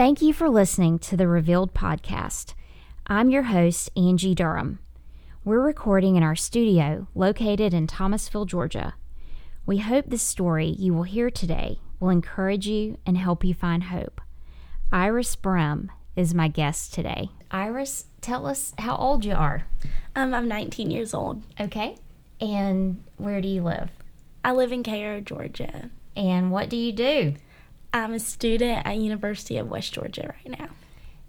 Thank you for listening to the Revealed Podcast. I'm your host, Angie Durham. We're recording in our studio located in Thomasville, Georgia. We hope the story you will hear today will encourage you and help you find hope. Iris Brimm is my guest today. Iris, tell us how old you are. Um, I'm 19 years old. Okay. And where do you live? I live in Cairo, Georgia. And what do you do? I'm a student at University of West Georgia right now.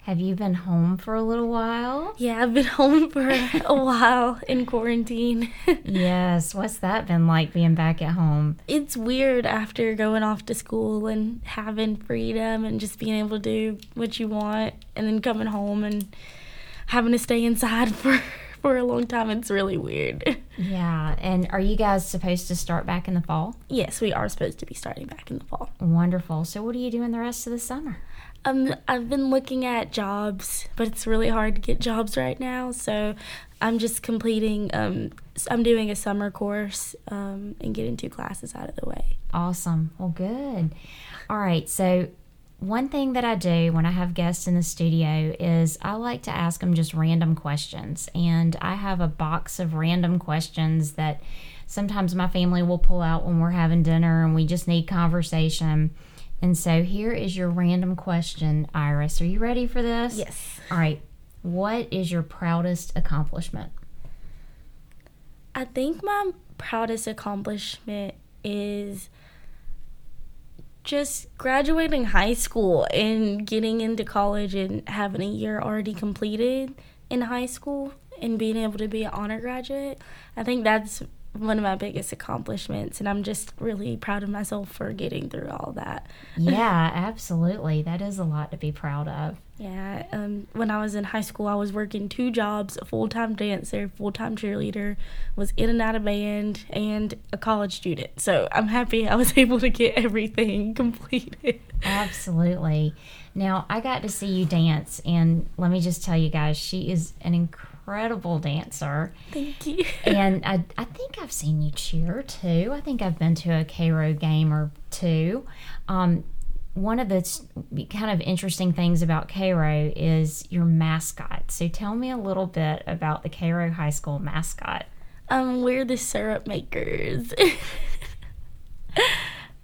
Have you been home for a little while? Yeah, I've been home for a while in quarantine. yes. What's that been like being back at home? It's weird after going off to school and having freedom and just being able to do what you want and then coming home and having to stay inside for for a long time. It's really weird. Yeah. And are you guys supposed to start back in the fall? Yes, we are supposed to be starting back in the fall. Wonderful. So, what are you doing the rest of the summer? Um, I've been looking at jobs, but it's really hard to get jobs right now. So, I'm just completing. Um, I'm doing a summer course um, and getting two classes out of the way. Awesome. Well, good. All right. So, one thing that I do when I have guests in the studio is I like to ask them just random questions. And I have a box of random questions that sometimes my family will pull out when we're having dinner and we just need conversation. And so here is your random question, Iris. Are you ready for this? Yes. All right. What is your proudest accomplishment? I think my proudest accomplishment is just graduating high school and getting into college and having a year already completed in high school and being able to be an honor graduate. I think that's one of my biggest accomplishments and I'm just really proud of myself for getting through all that. Yeah, absolutely. That is a lot to be proud of. Yeah, um, when I was in high school, I was working two jobs: a full-time dancer, full-time cheerleader, was in and out of band, and a college student. So I'm happy I was able to get everything completed. Absolutely. Now I got to see you dance, and let me just tell you guys, she is an incredible dancer. Thank you. and I, I think I've seen you cheer too. I think I've been to a Cairo game or two. Um, one of the kind of interesting things about Cairo is your mascot. So tell me a little bit about the Cairo High School mascot. Um, we're the syrup makers.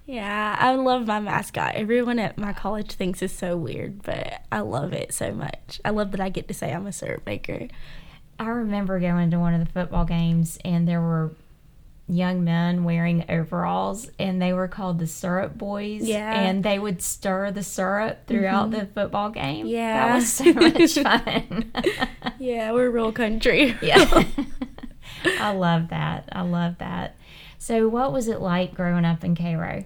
yeah, I love my mascot. Everyone at my college thinks it's so weird, but I love it so much. I love that I get to say I'm a syrup maker. I remember going to one of the football games and there were young men wearing overalls and they were called the syrup boys yeah. and they would stir the syrup throughout mm-hmm. the football game. Yeah. That was so much fun. Yeah we're real country. Yeah. I love that. I love that. So what was it like growing up in cairo?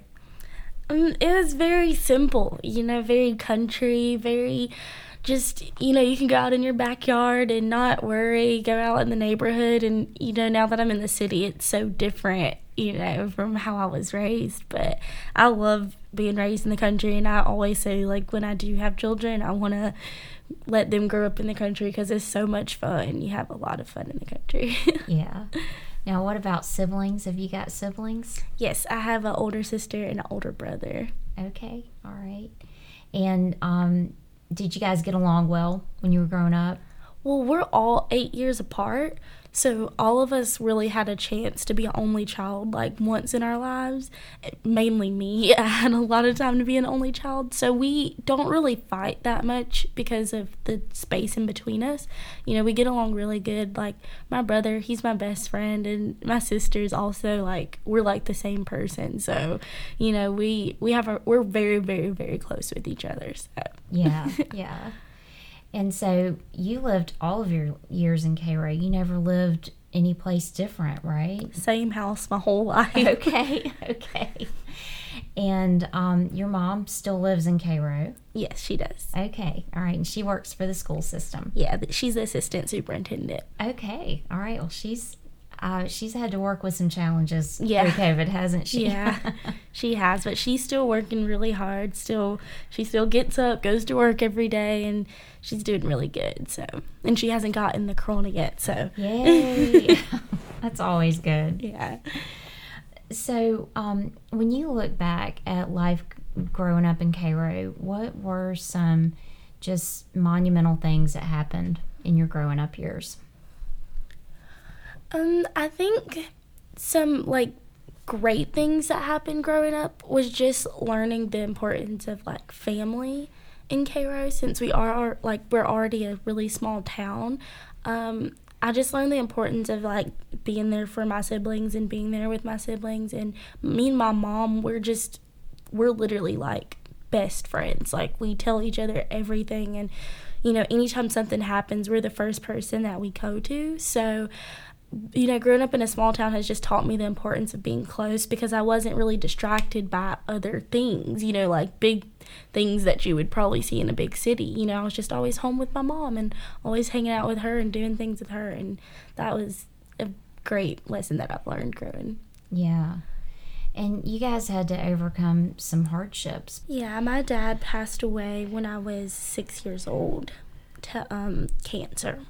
Um, it was very simple you know very country very just you know you can go out in your backyard and not worry. Go out in the neighborhood and you know now that i'm in the city it's so different you know from how i was raised. But i love being raised in the country and i always say like when i do have children i want to let them grow up in the country because it's so much fun. You have a lot of fun in the country. Yeah. Now what about siblings? Have you got siblings? Yes i have an older sister and an older brother. Okay all right. And um did you guys get along well when you were growing up? Well, we're all eight years apart, so all of us really had a chance to be an only child like once in our lives. Mainly me. I had a lot of time to be an only child, so we don't really fight that much because of the space in between us. You know, we get along really good. Like my brother, he's my best friend, and my sister's also like we're like the same person. So, you know, we we have a we're very very very close with each other. So. Yeah, yeah. And so you lived all of your years in Cairo. You never lived any place different, right? Same house my whole life. okay, okay. And um, your mom still lives in Cairo? Yes, she does. Okay, all right. And she works for the school system? Yeah, she's the assistant superintendent. Okay, all right. Well, she's uh, she's had to work with some challenges yeah. through COVID, hasn't she? Yeah, she has, but she's still working really hard. Still, she still gets up, goes to work every day, and she's doing really good. So, and she hasn't gotten the corona yet. So, yay! That's always good. Yeah. So, um, when you look back at life growing up in Cairo, what were some just monumental things that happened in your growing up years? Um, I think some like great things that happened growing up was just learning the importance of like family in Cairo since we are like we're already a really small town. Um, I just learned the importance of like being there for my siblings and being there with my siblings and me and my mom we're just we're literally like best friends. Like we tell each other everything and you know anytime something happens we're the first person that we go to. So you know, growing up in a small town has just taught me the importance of being close because I wasn't really distracted by other things, you know, like big things that you would probably see in a big city. You know, I was just always home with my mom and always hanging out with her and doing things with her. And that was a great lesson that I've learned growing. Yeah. And you guys had to overcome some hardships. Yeah, my dad passed away when I was six years old to um, cancer.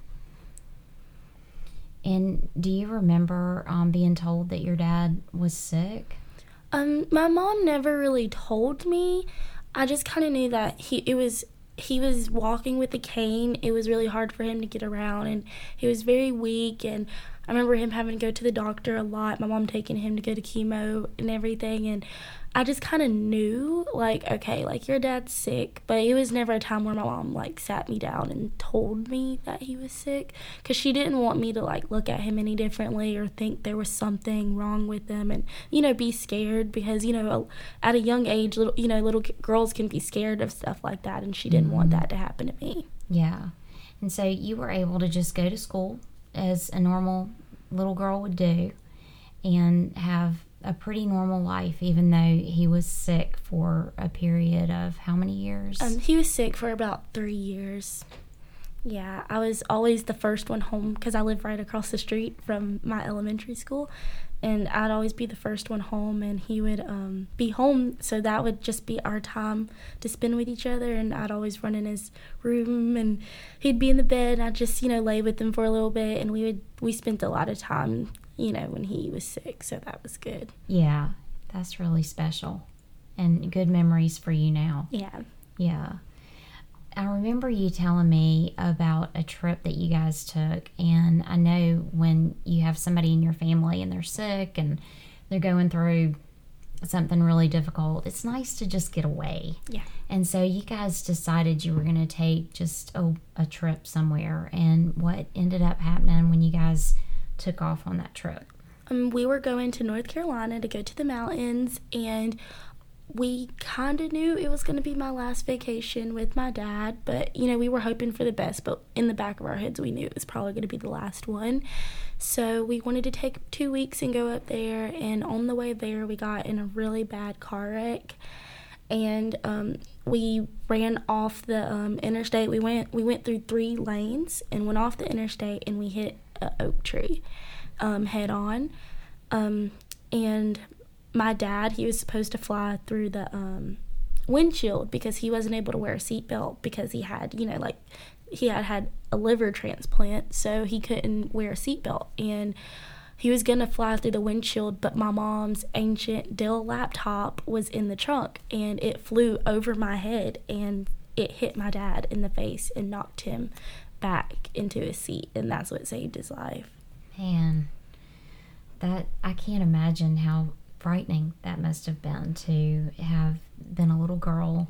And do you remember um, being told that your dad was sick? Um, my mom never really told me. I just kind of knew that he it was he was walking with a cane. It was really hard for him to get around, and he was very weak. And I remember him having to go to the doctor a lot. My mom taking him to go to chemo and everything. And I just kind of knew, like, okay, like your dad's sick, but it was never a time where my mom like sat me down and told me that he was sick, because she didn't want me to like look at him any differently or think there was something wrong with him, and you know be scared because you know at a young age, little you know little girls can be scared of stuff like that, and she didn't mm-hmm. want that to happen to me. Yeah, and so you were able to just go to school as a normal little girl would do, and have a pretty normal life, even though he was sick for a period of how many years? Um, he was sick for about three years. Yeah, I was always the first one home because I live right across the street from my elementary school, and I'd always be the first one home, and he would um, be home, so that would just be our time to spend with each other. And I'd always run in his room, and he'd be in the bed, and I'd just you know lay with him for a little bit, and we would we spent a lot of time you know, when he was sick. So that was good. Yeah, that's really special and good memories for you now. Yeah. Yeah. I remember you telling me about a trip that you guys took, and I know when you have somebody in your family and they're sick and they're going through something really difficult, it's nice to just get away. Yeah. And so you guys decided you were going to take just a, a trip somewhere, and what ended up happening when you guys took off on that trip? Um, we were going to North Carolina to go to the mountains, and we kind of knew it was going to be my last vacation with my dad, but you know, we were hoping for the best, but in the back of our heads, we knew it was probably going to be the last one. So we wanted to take two weeks and go up there, and on the way there, we got in a really bad car wreck. And um, we ran off the um, interstate. We went we went through three lanes and went off the interstate, and we hit an oak tree um, head on. Um, and my dad, he was supposed to fly through the um, windshield because he wasn't able to wear a seatbelt because he had, you know, like he had had a liver transplant, so he couldn't wear a seatbelt. And he was gonna fly through the windshield, but my mom's ancient Dell laptop was in the trunk and it flew over my head and it hit my dad in the face and knocked him back into his seat, and that's what saved his life. Man, that I can't imagine how frightening that must have been to have been a little girl,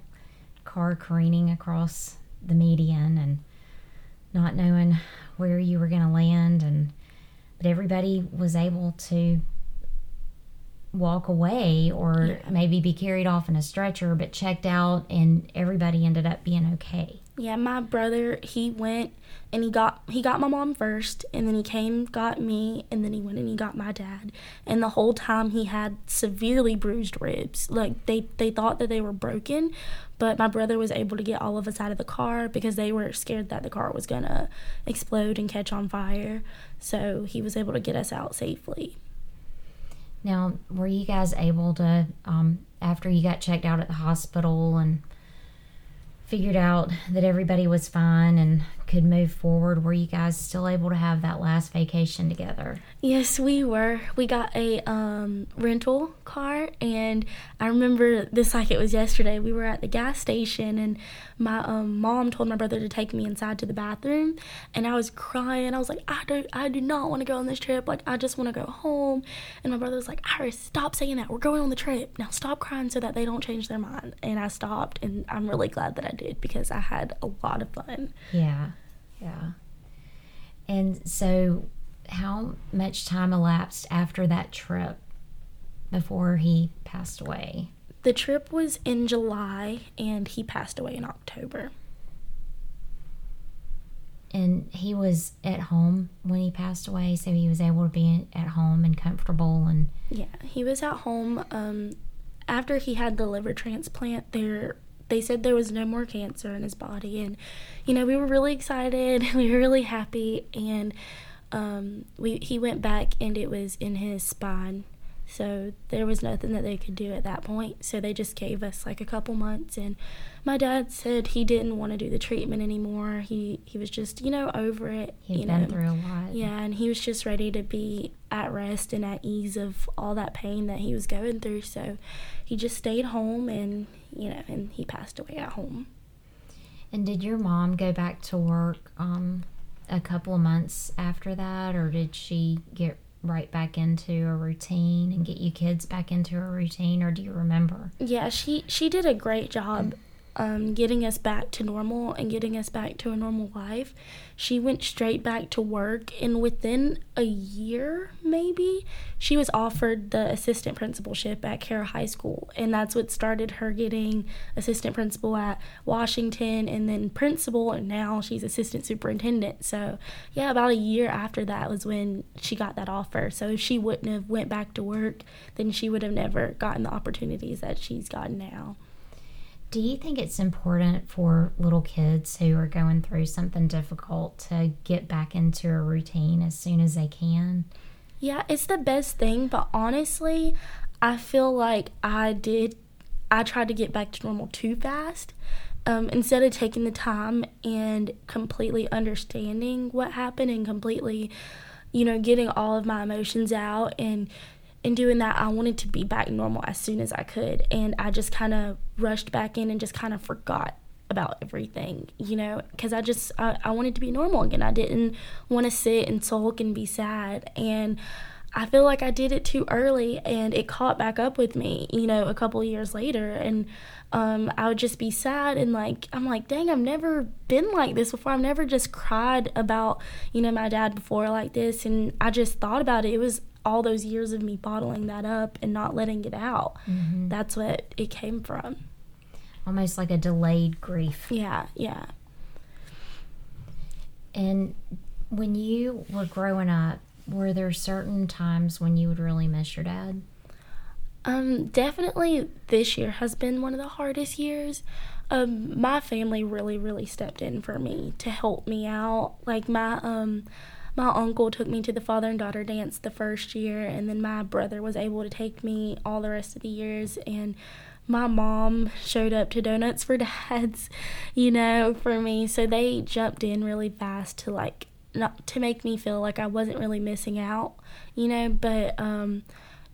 car careening across the median and not knowing where you were going to land and but everybody was able to walk away or yeah. maybe be carried off in a stretcher but checked out and everybody ended up being okay yeah my brother he went and he got he got my mom first and then he came got me and then he went and he got my dad. And the whole time he had severely bruised ribs. Like they they thought that they were broken but my brother was able to get all of us out of the car because they were scared that the car was going to explode and catch on fire. So he was able to get us out safely. Now were you guys able to um, after you got checked out at the hospital and figured out that everybody was fine and could move forward, were you guys still able to have that last vacation together? Yes, we were. We got a um, rental car, and I remember this like it was yesterday. We were at the gas station, and my um, mom told my brother to take me inside to the bathroom, and I was crying. I was like, I do, I do not want to go on this trip. Like, I just want to go home. And my brother was like, Iris, stop saying that. We're going on the trip now. Stop crying so that they don't change their mind. And I stopped, and I'm really glad that I did because I had a lot of fun. Yeah, yeah. And so, how much time elapsed after that trip before he passed away? The trip was in July, and he passed away in October. And he was at home when he passed away, so he was able to be at home and comfortable. And Yeah, he was at home. Um, after he had the liver transplant, there they said there was no more cancer in his body, and you know we were really excited. We were really happy, and um, we he went back and it was in his spine, so there was nothing that they could do at that point. So they just gave us like a couple months, and my dad said he didn't want to do the treatment anymore. He he was just you know over it. he'd you been know. through a lot. Yeah, and he was just ready to be at rest and at ease of all that pain that he was going through. So he just stayed home and, you know, and he passed away at home. And did your mom go back to work um, a couple of months after that, or did she get right back into a routine and get you kids back into a routine, or do you remember? Yeah, she she did a great job mm. Um, getting us back to normal and getting us back to a normal life. She went straight back to work, and within a year, maybe, she was offered the assistant principalship at Cairo High School, and that's what started her getting assistant principal at Washington, and then principal, and now she's assistant superintendent. So, yeah, about a year after that was when she got that offer. So, if she wouldn't have went back to work, then she would have never gotten the opportunities that she's gotten now. Do you think it's important for little kids who are going through something difficult to get back into a routine as soon as they can? Yeah, it's the best thing, but honestly, I feel like I did I tried to get back to normal too fast. Um, instead of taking the time and completely understanding what happened and completely, you know, getting all of my emotions out and and doing that, I wanted to be back normal as soon as I could. And I just kind of rushed back in and just kind of forgot about everything, you know, because I just, I, I wanted to be normal again. I didn't want to sit and sulk and be sad. And I feel like I did it too early and it caught back up with me, you know, a couple years later. And um, I would just be sad and like, I'm like, dang, I've never been like this before. I've never just cried about, you know, my dad before like this. And I just thought about it. It was all those years of me bottling that up and not letting it out. Mm-hmm. That's what it came from. Almost like a delayed grief. Yeah, yeah. And when you were growing up, were there certain times when you would really miss your dad? Um, definitely this year has been one of the hardest years. Um, my family really, really stepped in for me to help me out. Like my um my uncle took me to the father and daughter dance the first year and then my brother was able to take me all the rest of the years. And my mom showed up to donuts for dads you know for me. So they jumped in really fast to like not to make me feel like i wasn't really missing out you know. But um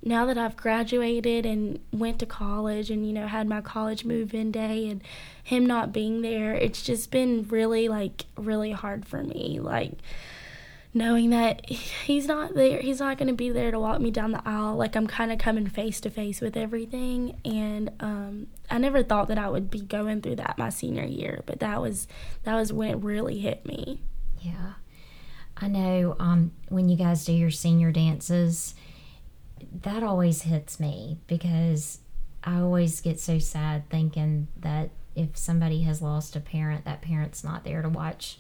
now that I've graduated and went to college and you know had my college move in day and him not being there it's just been really like really hard for me. Like knowing that he's not there he's not going to be there to walk me down the aisle. Like i'm kind of coming face to face with everything. And um, i never thought that i would be going through that my senior year but that was that was when it really hit me. Yeah. I know um, when you guys do your senior dances, that always hits me because I always get so sad thinking that if somebody has lost a parent, that parent's not there to watch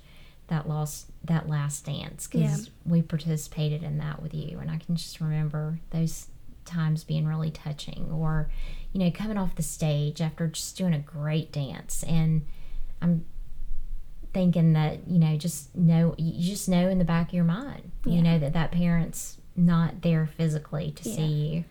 that lost that last dance because we participated in that with you, and I can just remember those times being really touching, or you know, coming off the stage after just doing a great dance, and I'm thinking that you know just know you just know in the back of your mind you know that that parent's not there physically to see you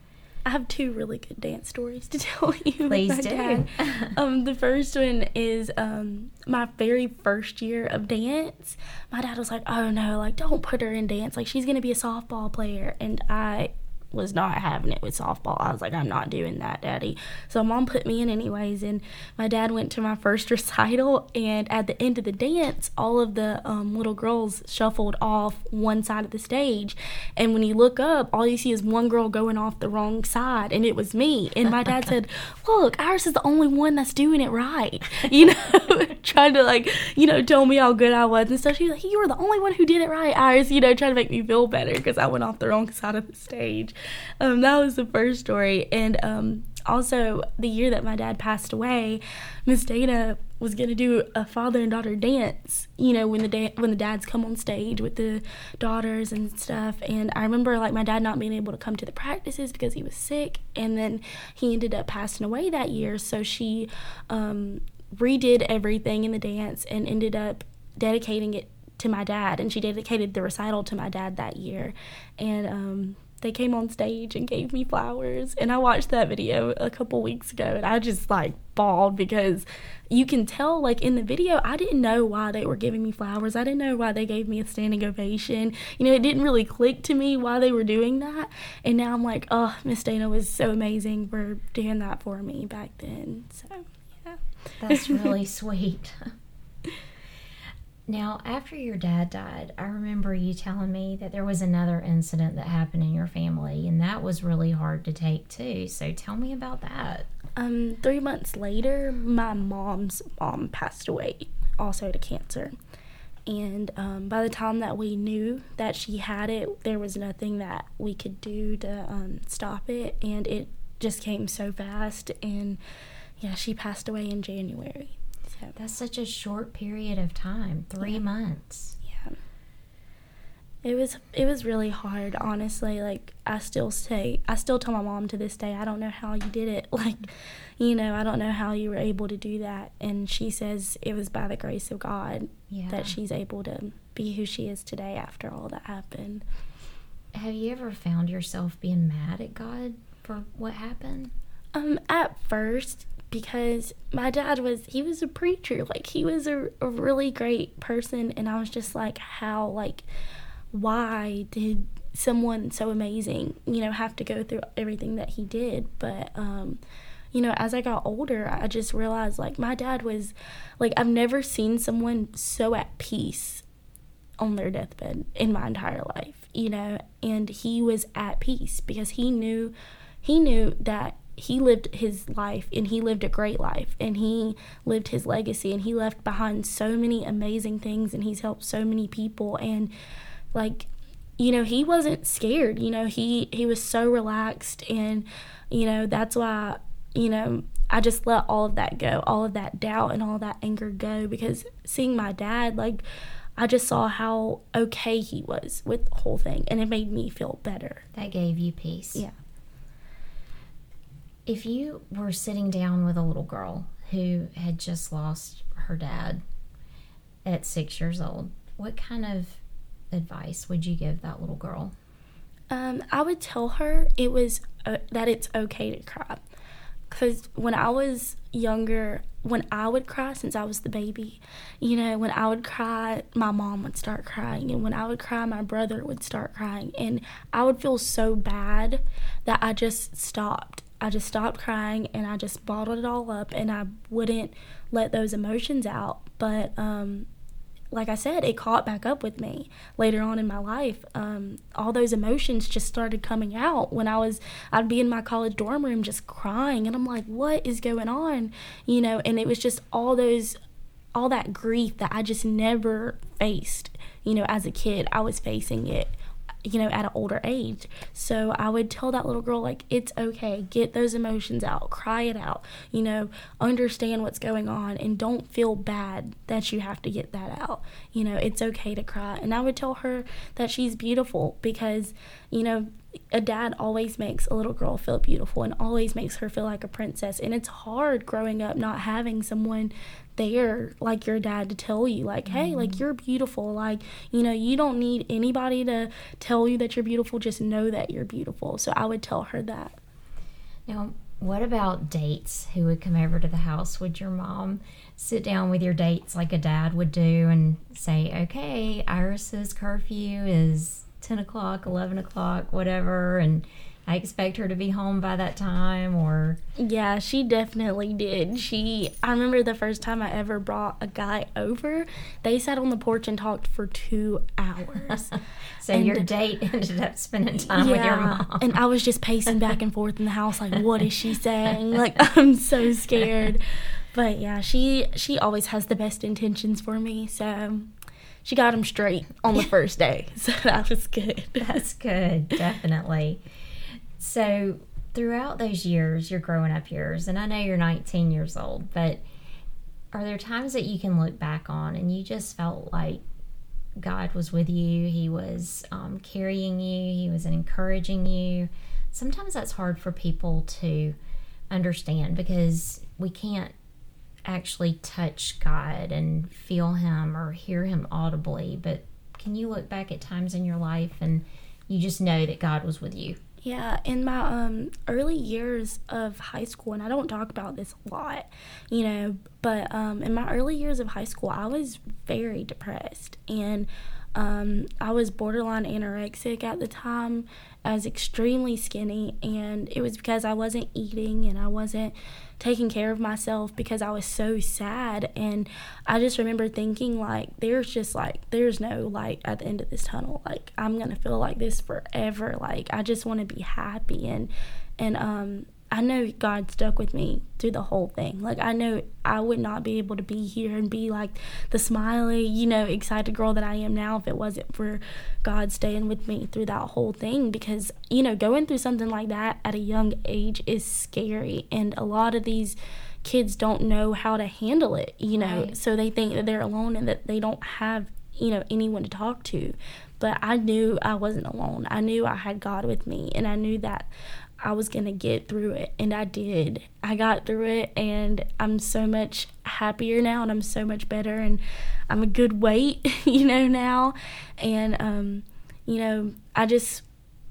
I have two really good dance stories to tell you. Please do. um, the first one is um, my very first year of dance. My dad was like, "Oh no, like don't put her in dance. Like she's gonna be a softball player." And I was not having it with softball. I was like, I'm not doing that, Daddy. So mom put me in anyways, and my dad went to my first recital. And at the end of the dance, all of the um, little girls shuffled off one side of the stage, and when you look up, all you see is one girl going off the wrong side, and it was me. And my dad said, "Look, Iris is the only one that's doing it right," you know, trying to like, you know, tell me how good I was and stuff. She was like, "You were the only one who did it right, Iris," you know, trying to make me feel better because I went off the wrong side of the stage um, that was the first story. And um, also, the year that my dad passed away, Miss Dana was gonna do a father and daughter dance. You know, when the da- when the dads come on stage with the daughters and stuff. And I remember like my dad not being able to come to the practices because he was sick, and then he ended up passing away that year. So she um, redid everything in the dance and ended up dedicating it to my dad and she dedicated the recital to my dad that year and um, they came on stage and gave me flowers. And i watched that video a couple weeks ago and i just like bawled because you can tell like in the video i didn't know why they were giving me flowers. I didn't know why they gave me a standing ovation. You know it didn't really click to me why they were doing that. And now i'm like oh miss dana was so amazing for doing that for me back then. So yeah. That's really sweet. Now, after your dad died, I remember you telling me that there was another incident that happened in your family, and that was really hard to take too. So tell me about that. Um, three months later, my mom's mom passed away, also to cancer. And um, by the time that we knew that she had it, there was nothing that we could do to um, stop it. And it just came so fast. And yeah, she passed away in January. So That's such a short period of time three Yeah. months. yeah, it was it was really hard. Honestly, like I still say, I still tell my mom to this day, I don't know how you did it. Like, you know, I don't know how you were able to do that. And she says it was by the grace of God Yeah. that she's able to be who she is today after all that happened. Have you ever found yourself being mad at God for what happened? Um, at first, because my dad was he was a preacher, like he was a, a really great person, and I was just like, how like, why did someone so amazing, you know, have to go through everything that he did? But um, you know, as I got older, I just realized like my dad was like I've never seen someone so at peace on their deathbed in my entire life, you know, and he was at peace because he knew he knew that he lived his life and he lived a great life and he lived his legacy and he left behind so many amazing things and he's helped so many people and like you know he wasn't scared you know he he was so relaxed and you know that's why you know I just let all of that go all of that doubt and all that anger go because seeing my dad like I just saw how okay he was with the whole thing and it made me feel better That gave you peace. yeah If you were sitting down with a little girl who had just lost her dad at six years old, what kind of advice would you give that little girl? Um, I would tell her it was uh, that it's okay to cry, because when I was younger, when I would cry, since I was the baby, you know, when I would cry, my mom would start crying, and when I would cry, my brother would start crying, and I would feel so bad that I just stopped. I just stopped crying, and I just bottled it all up, and I wouldn't let those emotions out. But um, like I said, it caught back up with me later on in my life. Um, all those emotions just started coming out when I was, I'd be in my college dorm room just crying, and I'm like, what is going on? You know, and it was just all those, all that grief that I just never faced, you know, as a kid. I was facing it you know, at an older age. So I would tell that little girl, like, it's okay, get those emotions out, cry it out, you know, understand what's going on, and don't feel bad that you have to get that out. You know, it's okay to cry. And I would tell her that she's beautiful because, you know, a dad always makes a little girl feel beautiful and always makes her feel like a princess. And it's hard growing up not having someone there like your dad to tell you like hey like mm-hmm. you're beautiful like you know you don't need anybody to tell you that you're beautiful just know that you're beautiful so i would tell her that Now, what about dates? Who would come over to the house? Would your mom sit down with your dates like a dad would do and say, okay, Iris's curfew is 10 o'clock, 11 o'clock, whatever, and I expect her to be home by that time or Yeah, she definitely did. She I remember the first time I ever brought a guy over, they sat on the porch and talked for 2 hours. so and your date ended up spending time yeah, with your mom. And I was just pacing back and forth in the house like what is she saying? Like I'm so scared. But yeah, she she always has the best intentions for me. So she got him straight on the first day. So that was good. That's good, definitely. So, throughout those years, your growing up years, and I know you're 19 years old, but are there times that you can look back on and you just felt like God was with you? He was um, carrying you, He was encouraging you. Sometimes that's hard for people to understand because we can't actually touch God and feel Him or hear Him audibly. But can you look back at times in your life and you just know that God was with you? Yeah, in my um, early years of high school, and I don't talk about this a lot, you know, but um, in my early years of high school, I was very depressed and um, I was borderline anorexic at the time. I was extremely skinny, and it was because I wasn't eating and I wasn't taking care of myself because I was so sad. And I just remember thinking, like, there's just like, there's no light at the end of this tunnel. Like, I'm to feel like this forever. Like, I just want to be happy. And, and, um, I know God stuck with me through the whole thing. Like I know I would not be able to be here and be like the smiley, you know, excited girl that I am now if it wasn't for God staying with me through that whole thing because, you know, going through something like that at a young age is scary and a lot of these kids don't know how to handle it, you know. Right. So they think that they're alone and that they don't have, you know, anyone to talk to. But I knew I wasn't alone. I knew I had God with me and I knew that I was going to get through it. And I did. I got through it, and I'm so much happier now, and I'm so much better, and I'm a good weight, you know, now. And, um, you know, I just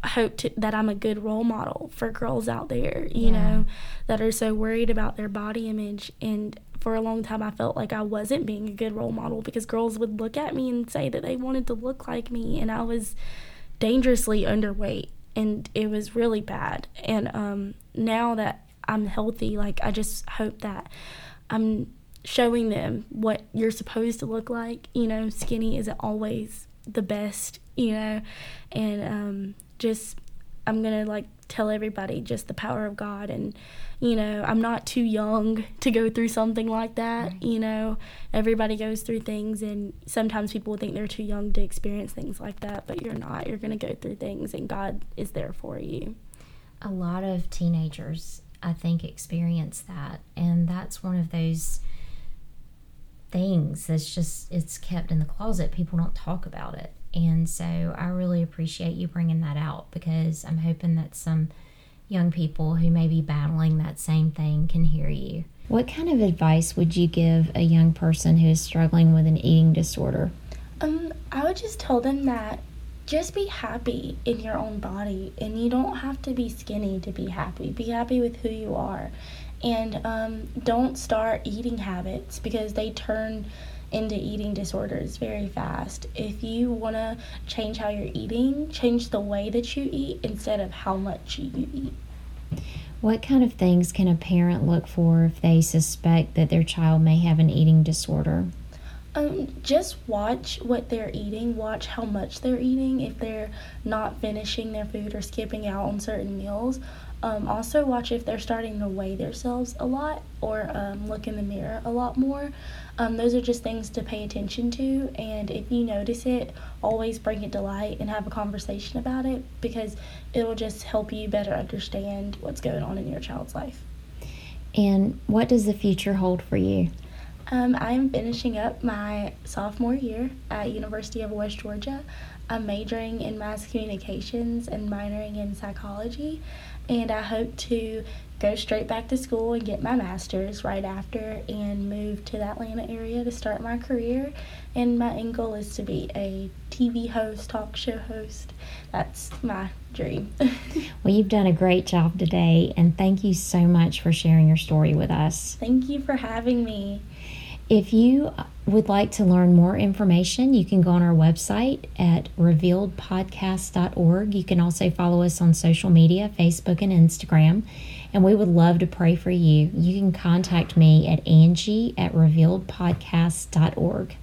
hope to, that I'm a good role model for girls out there, you yeah. know, that are so worried about their body image. And for a long time, I felt like I wasn't being a good role model because girls would look at me and say that they wanted to look like me, and I was dangerously underweight and it was really bad. And um, now that I'm healthy, like I just hope that I'm showing them what you're supposed to look like. You know, skinny isn't always the best. You know, and um, just I'm gonna like tell everybody just the power of God and you know, I'm not too young to go through something like that, right. you know. Everybody goes through things and sometimes people think they're too young to experience things like that, but you're not. You're going to go through things and God is there for you. A lot of teenagers I think experience that and that's one of those things that's just it's kept in the closet. People don't talk about it. And so I really appreciate you bringing that out because I'm hoping that some young people who may be battling that same thing can hear you. What kind of advice would you give a young person who is struggling with an eating disorder? Um, I would just tell them that just be happy in your own body and you don't have to be skinny to be happy. Be happy with who you are. And um, don't start eating habits because they turn into eating disorders very fast. If you want to change how you're eating, change the way that you eat instead of how much you eat. What kind of things can a parent look for if they suspect that their child may have an eating disorder? Um, just watch what they're eating, watch how much they're eating, if they're not finishing their food or skipping out on certain meals. Um, also, watch if they're starting to weigh themselves a lot or um, look in the mirror a lot more. Um, those are just things to pay attention to, and if you notice it, always bring it to light and have a conversation about it because it'll just help you better understand what's going on in your child's life. And what does the future hold for you? Um, I'm finishing up my sophomore year at University of West Georgia. I'm majoring in mass communications and minoring in psychology. and I hope to go straight back to school and get my master's right after and move to the Atlanta area to start my career. And my end goal is to be a TV host, talk show host. That's my dream. well, you've done a great job today, and thank you so much for sharing your story with us. Thank you for having me. If you would like to learn more information, you can go on our website at revealedpodcast.org. You can also follow us on social media, Facebook and Instagram, and we would love to pray for you. You can contact me at angie at revealedpodcast.org.